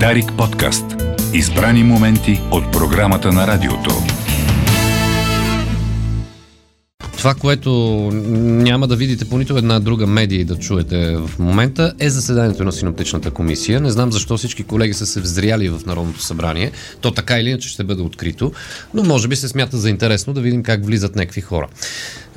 Дарик подкаст. Избрани моменти от програмата на радиото. Това, което няма да видите по нито една друга медия и да чуете в момента, е заседанието на синоптичната комисия. Не знам защо всички колеги са се взряли в Народното събрание. То така или иначе ще бъде открито, но може би се смята за интересно да видим как влизат някакви хора.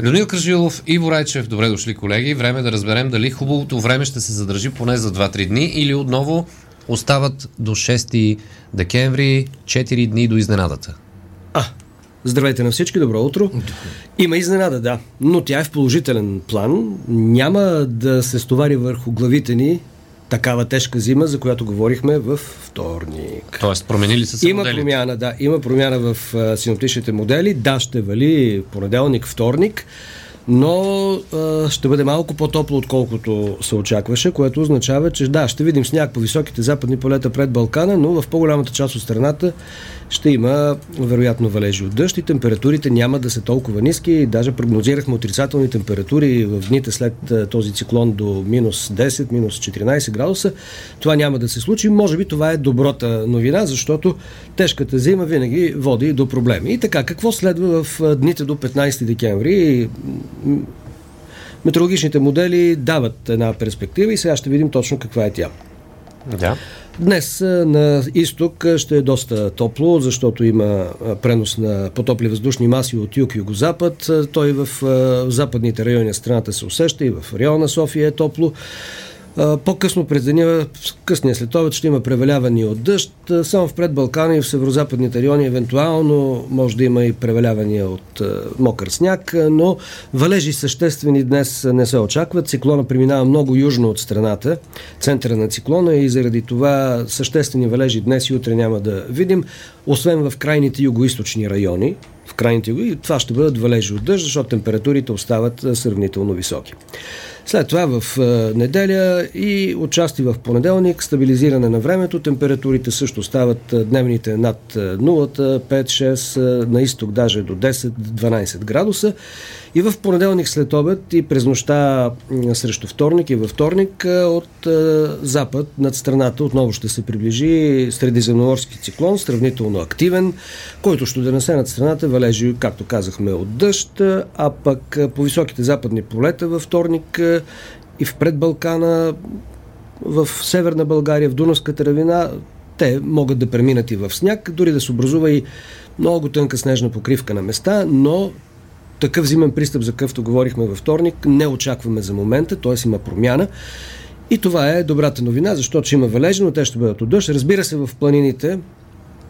Людмил Кръжилов, Иво Райчев, добре дошли колеги. Време е да разберем дали хубавото време ще се задържи поне за 2-3 дни или отново остават до 6 декември 4 дни до изненадата. А, Здравейте на всички, добро утро. Има изненада, да, но тя е в положителен план. Няма да се стовари върху главите ни такава тежка зима, за която говорихме в вторник. Тоест, променили са се Има моделите. промяна, да. Има промяна в синоптичните модели. Да, ще вали понеделник, вторник, но а, ще бъде малко по-топло, отколкото се очакваше, което означава, че да, ще видим сняг по високите западни полета пред Балкана, но в по-голямата част от страната ще има вероятно валежи от дъжд и температурите няма да са толкова ниски. Даже прогнозирахме отрицателни температури в дните след този циклон до минус 10, минус 14 градуса. Това няма да се случи. Може би това е доброта новина, защото тежката зима винаги води до проблеми. И така, какво следва в дните до 15 декември? Метеорологичните модели дават една перспектива и сега ще видим точно каква е тя. Да. Днес на изток ще е доста топло, защото има пренос на потопли въздушни маси от юг и югозапад. Той в западните райони на страната се усеща и в района на София е топло. По-късно през деня, късния следобед ще има преваляване от дъжд. Само в предбалкана и в северо-западните райони евентуално може да има и превалявания от мокър сняг, но валежи съществени днес не се очакват. Циклона преминава много южно от страната, центъра на циклона и заради това съществени валежи днес и утре няма да видим, освен в крайните югоисточни райони. В крайните юго това ще бъдат валежи от дъжд, защото температурите остават сравнително високи. След това в неделя и отчасти в понеделник стабилизиране на времето. Температурите също стават дневните над а, нулата, 5-6, а, на изток даже до 10-12 градуса. И в понеделник след обед и през нощта срещу вторник и във вторник от запад над страната отново ще се приближи средиземноморски циклон, сравнително активен, който ще донесе над страната валежи, както казахме, от дъжд, а, пък по високите западни полета във вторник и в предбалкана, в северна България, в Дунавската равина, те могат да преминат и в сняг, дори да се образува и много тънка снежна покривка на места, но такъв зимен пристъп, за какъвто говорихме във вторник, не очакваме за момента, т.е. има промяна. И това е добрата новина, защото ще има валежи, но те ще бъдат от дъжд. Разбира се, в планините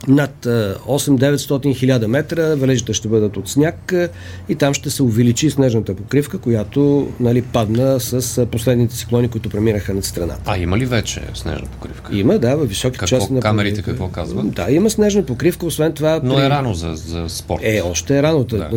над 8-900 хиляда метра валежите ще бъдат от сняг и там ще се увеличи снежната покривка, която нали, падна с последните циклони, които преминаха над страната. А има ли вече снежна покривка? Има, да, във високи Какво части на камерите какво казват? Да, има снежна покривка, освен това... Но при- е рано за, за спорт. е, още е рано. Да.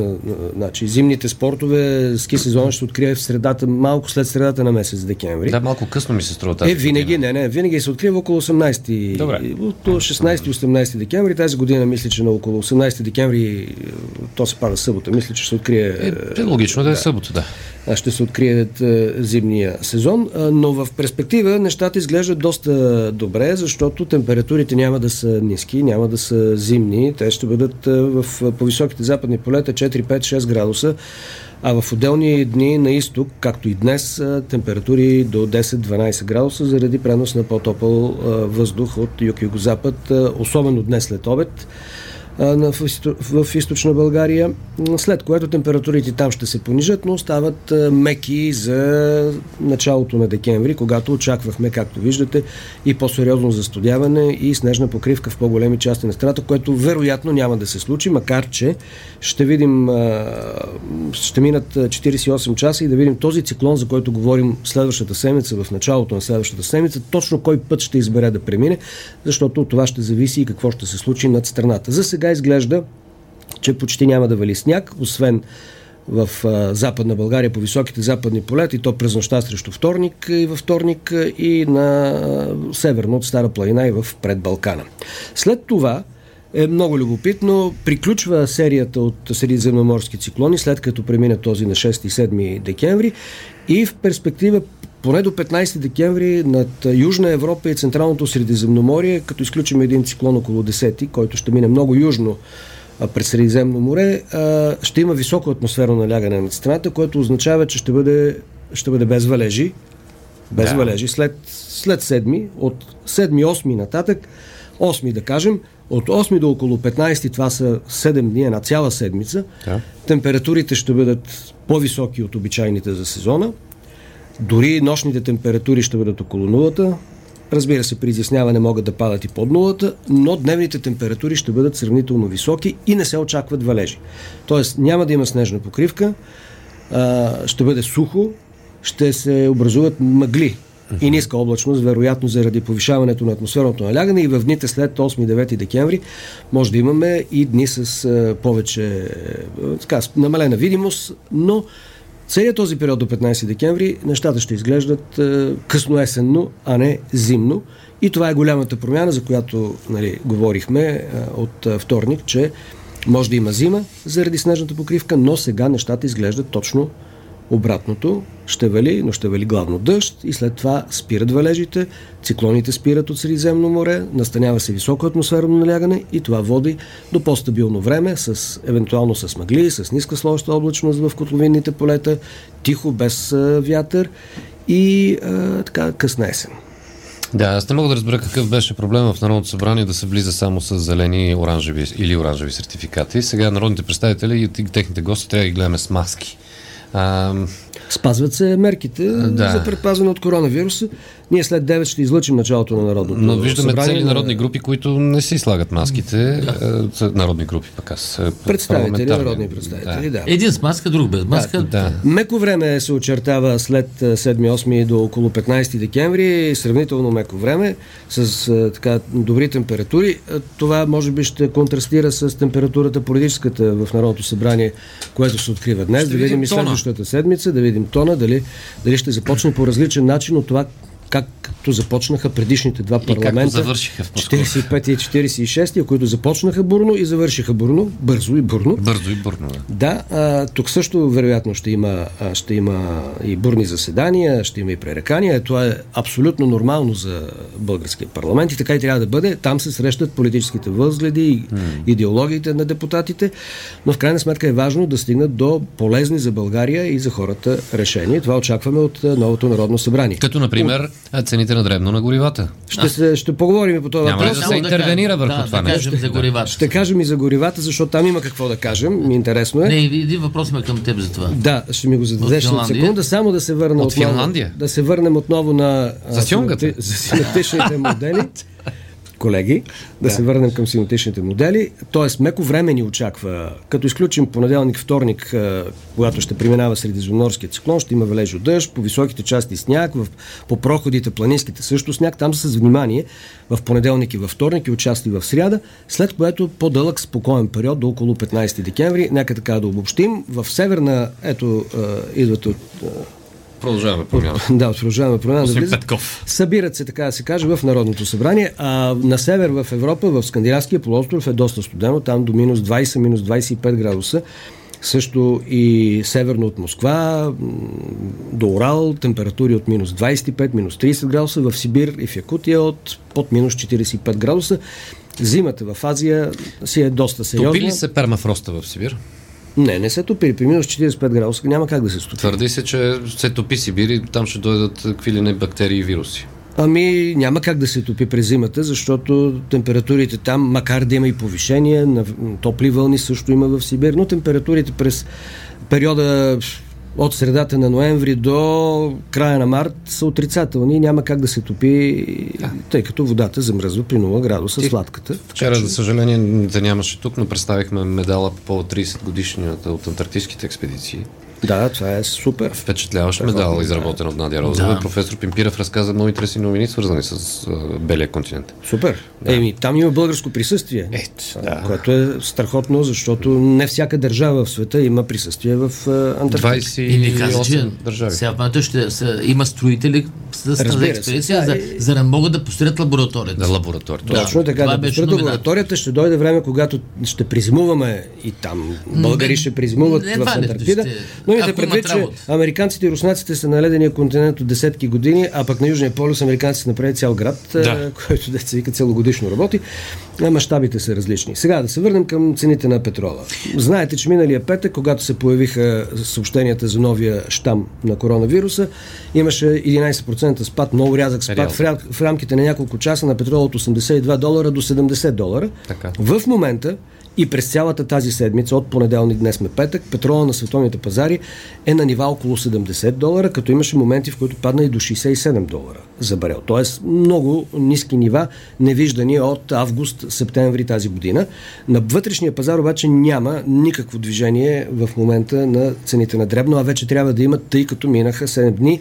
Значи, зимните спортове, ски сезон ще открие в средата, малко след средата на месец декември. Да, малко късно ми се струва тази Е, винаги, година. не, не, винаги се открива около 18, Добре. около 16-18 декември. Тази година мисля, че на около 18 декември, то се пада събота, мисля, че ще се открие Е, е логично да е събота, да. ще се открият е, зимния сезон, но в перспектива нещата изглеждат доста добре, защото температурите няма да са ниски, няма да са зимни, те ще бъдат е, в по-високите западни полета 4, 5, 6 градуса, а в отделни дни на изток, както и днес, температури до 10-12 градуса заради пренос на по-топъл въздух от юг-югозапад, особено днес след обед в, в източна България, след което температурите там ще се понижат, но остават а, меки за началото на декември, когато очаквахме, както виждате, и по-сериозно застудяване и снежна покривка в по-големи части на страната, което вероятно няма да се случи, макар че ще видим, ще минат а, 48 часа и да видим този циклон, за който говорим следващата седмица, в началото на следващата седмица, точно кой път ще избере да премине, защото от това ще зависи и какво ще се случи над страната. За сега изглежда, че почти няма да вали сняг, освен в а, Западна България по високите западни полета и то през нощта срещу вторник и във вторник и на а, северно от Стара планина и в предбалкана. След това е много любопитно. Приключва серията от средиземноморски циклони, след като премина този на 6 и 7 декември и в перспектива поне до 15 декември над Южна Европа и Централното Средиземноморие, като изключим един циклон около 10, който ще мине много южно през Средиземно море, ще има високо атмосферно налягане над страната, което означава, че ще бъде, ще бъде без валежи. Без да. валежи. След, след 7, от 7-8 нататък, 8 да кажем, от 8 до около 15, това са 7 дни, една цяла седмица, да. температурите ще бъдат по-високи от обичайните за сезона. Дори нощните температури ще бъдат около нулата. Разбира се, при изясняване могат да падат и под нулата, но дневните температури ще бъдат сравнително високи и не се очакват валежи. Тоест няма да има снежна покривка, ще бъде сухо, ще се образуват мъгли и ниска облачност, вероятно заради повишаването на атмосферното налягане и в дните след 8-9 декември може да имаме и дни с повече така, намалена видимост, но Целият този период до 15 декември нещата ще изглеждат е, късно есенно, а не зимно. И това е голямата промяна, за която нали, говорихме е, от е, вторник, че може да има зима заради снежната покривка, но сега нещата изглеждат точно Обратното ще вали, но ще вали главно дъжд и след това спират валежите, циклоните спират от Средиземно море, настанява се високо атмосферно налягане и това води до по-стабилно време, с, евентуално с мъгли, с ниска сложна облачност в котловинните полета, тихо, без вятър и а, така късна есен. Да, аз не мога да разбера какъв беше проблема в Народното събрание да се влиза само с зелени оранжеви или оранжеви сертификати. Сега народните представители и техните гости трябва да ги гледаме с маски. А, Спазват се мерките да. за предпазване от коронавируса. Ние след 9 ще излъчим началото на народното Но виждаме събрание, цели народни групи, които не си слагат маските. Да. Народни групи пък аз. Представители, народни представители, да. да. Един с маска, друг без маска. Да. да. Меко време се очертава след 7-8 до около 15 декември. Сравнително меко време с така добри температури. Това може би ще контрастира с температурата политическата в Народното събрание, което се открива днес. Ще да видим и следващата седмица, да видим тона, дали, дали ще започне по различен начин от това, както започнаха предишните два парламента. И завършиха в 45 и 46, които започнаха бурно и завършиха бурно, бързо и бурно. Бързо и бурно, да. Да, а, тук също вероятно ще има, а, ще има и бурни заседания, ще има и пререкания. Това е абсолютно нормално за българския парламент и така и трябва да бъде. Там се срещат политическите възгледи и идеологиите на депутатите, но в крайна сметка е важно да стигнат до полезни за България и за хората решения. Това очакваме от новото Народно събрание. Като, например, а цените на дребно на горивата. Ще, се, ще поговорим по това Няма въпрос. да се интервенира върху да, това да кажем за горивата. Ще кажем и за горивата, защото там има какво да кажем. Интересно е. Не, един въпрос има към теб за това. Да, ще ми го зададеш след секунда. Само да се върна от отново, Финландия? Да се върнем отново на за За синтетичните модели колеги, да, да се върнем към синотичните модели. Тоест, меко време ни очаква, като изключим понеделник, вторник, когато ще преминава средиземноморския циклон, ще има валежо дъжд, по високите части сняг, в, по проходите, планинските също сняг, там с внимание в понеделник и във вторник и участие в сряда, след което по-дълъг спокоен период до около 15 декември. Нека така да обобщим. В северна, ето, идват от Продължаваме промяна. Да, продължаваме промяна. Да Петков. Събират се, така да се каже, в Народното събрание. А на север в Европа, в Скандинавския полуостров е доста студено. Там до минус 20, минус 25 градуса. Също и северно от Москва до Урал температури от минус 25, минус 30 градуса. В Сибир и в Якутия от под минус 45 градуса. Зимата в Азия си е доста сериозна. Топи ли се пермафроста в Сибир? Не, не се топи. При минус 45 градуса няма как да се стопи. Твърди се, че се топи Сибир и там ще дойдат какви ли не бактерии и вируси. Ами няма как да се топи през зимата, защото температурите там, макар да има и повишение, на топли вълни също има в Сибир, но температурите през периода от средата на ноември до края на март са отрицателни. Няма как да се топи, да. тъй като водата замръзва при 0 градуса, сладката. Вчера, за съжаление, да нямаше тук, но представихме медала по 30 годишнината от антарктическите експедиции. Да, това е супер. Впечатляващ медал, изработен от Надя Розова. Да. Професор Пимпиров разказа много интересни новини, свързани с uh, Белия континент. Супер. Да. Еми, там има българско присъствие, е, да. което е страхотно, защото не всяка държава в света има присъствие в Антарктика. И ни каза, че държави. Сега ще са, има строители с тази експедиция, за, за да могат да построят лабораторията. Да, лабораторията. Да, Точно така, да построят лабораторията. Ще дойде време, когато ще призимуваме и там. Българи ще призимуват в Антарктида. Но имате предвид, че американците и руснаците са на ледения континент от десетки години, а пък на Южния полюс американците направят цял град, да. който деца вика целогодишно работи. Мащабите са различни. Сега да се върнем към цените на петрола. Знаете, че миналия петък, когато се появиха съобщенията за новия щам на коронавируса, имаше 11% спад, много рязък спад в, в рамките на няколко часа на петрола от 82 долара до 70 долара. Така. В момента и през цялата тази седмица, от понеделник, днес сме петък, петрола на световните пазари е на нива около 70 долара, като имаше моменти, в които падна и до 67 долара за барел. Тоест много ниски нива, невиждани от август-септември тази година. На вътрешния пазар обаче няма никакво движение в момента на цените на дребно, а вече трябва да имат, тъй като минаха 7 дни,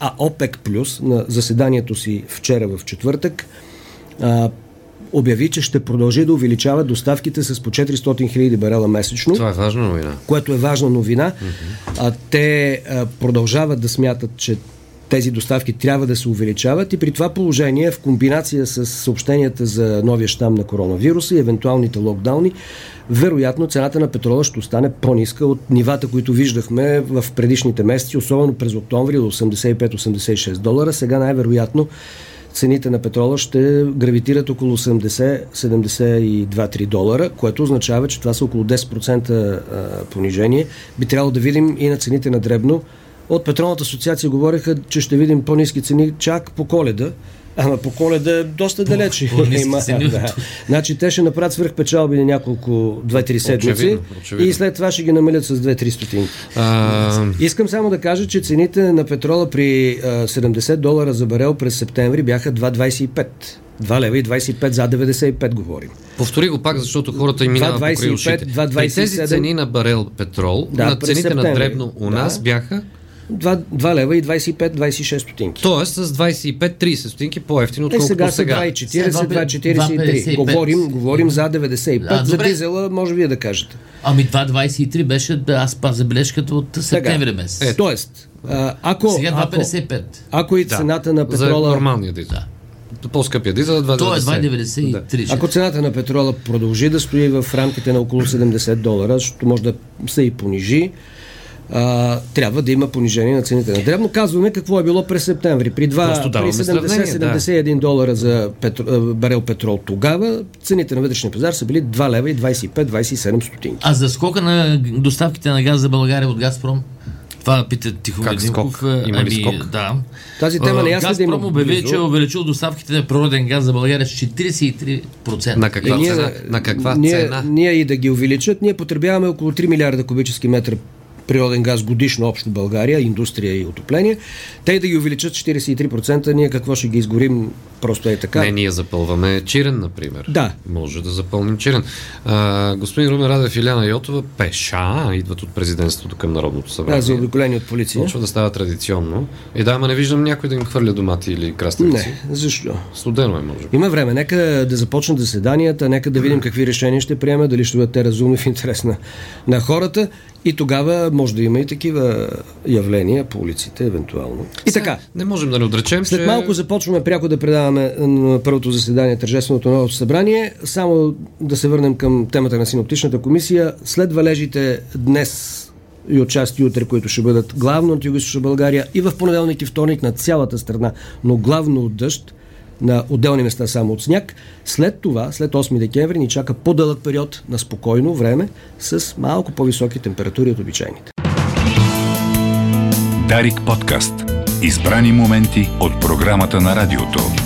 а ОПЕК плюс на заседанието си вчера в четвъртък обяви, че ще продължи да увеличава доставките с по 400 хиляди барела месечно. Това е важна новина. Което е важна новина. Mm-hmm. А, те а, продължават да смятат, че тези доставки трябва да се увеличават и при това положение в комбинация с съобщенията за новия щам на коронавируса и евентуалните локдауни, вероятно цената на петрола ще остане по-ниска от нивата, които виждахме в предишните месеци, особено през октомври до 85-86 долара. Сега най-вероятно цените на петрола ще гравитират около 80-72-3 долара, което означава, че това са около 10% понижение. Би трябвало да видим и на цените на дребно. От Петролната асоциация говореха, че ще видим по-низки цени чак по коледа. Ама по коледа е доста далече. да. Значи те ще направят свръхпечалби на няколко 2-3 седмици очевидно, очевидно. и след това ще ги намалят с 2-3 стотинки. А... Искам само да кажа, че цените на петрола при а, 70 долара за барел през септември бяха 2,25. 2 лева и 25 за 95 говорим. Повтори го пак, защото хората им минават покрай ушите. 2,27... тези цени на барел петрол, да, на цените на дребно у нас да. бяха 2, 2 лева и 25-26 стотинки. Тоест с 25-30 стотинки по-ефтино, отколкото е, сега. сега. 2,40, 2,43. Говорим, говорим за 95. А, за дизела, може вие да кажете. Ами 2,23 беше, аз па забележката от септември месец. Е, тоест, ако, сега 2,55. Ако, ако и цената да. на петрола... За нормалния дизел. Да по-скъпия дизел е 2,93. То е 2,93. Да. Ако цената на петрола продължи да стои в рамките на около 70 долара, защото може да се и понижи, а, трябва да има понижение на цените на дребно. Казваме какво е било през септември. При, 2, при 70-71 да. долара за петро, барел петрол тогава, цените на вътрешния пазар са били 2 лева и 25-27 стотинки. А за скока на доставките на газ за България от Газпром? Това пита Тихо как скок? Има ли ами, скок? Да. Тази тема не ясна Газпром да има обяви, че е увеличил доставките на природен газ за България с 43%. На каква, ние, цена? На каква ние, цена? Ние и да ги увеличат, ние потребяваме около 3 милиарда кубически метра природен газ годишно общо България, индустрия и отопление, те да ги увеличат 43%, ние какво ще ги изгорим просто е така. Не, ние запълваме Чирен, например. Да. Може да запълним Чирен. А, господин Румен Радев и Ляна Йотова пеша идват от президентството към Народното събрание. Да, за обиколени от полиция. Почва да става традиционно. И да, ама не виждам някой да им хвърля домати или краставици. Не, защо? Студено е, може. Има време. Нека да започнат заседанията, нека да видим какви решения ще приема, дали ще бъдат те разумни в интерес на, на хората и тогава може да има и такива явления по улиците, евентуално. И така. Не можем да не отречем, След че... малко започваме пряко да предаваме на първото заседание Тържественото новото събрание. Само да се върнем към темата на синоптичната комисия. След валежите днес и отчасти утре, които ще бъдат главно от юго България и в понеделник и вторник на цялата страна, но главно от дъжд, на отделни места само от сняг. След това, след 8 декември, ни чака по-дълъг период на спокойно време с малко по-високи температури от обичайните. Дарик подкаст. Избрани моменти от програмата на радиото.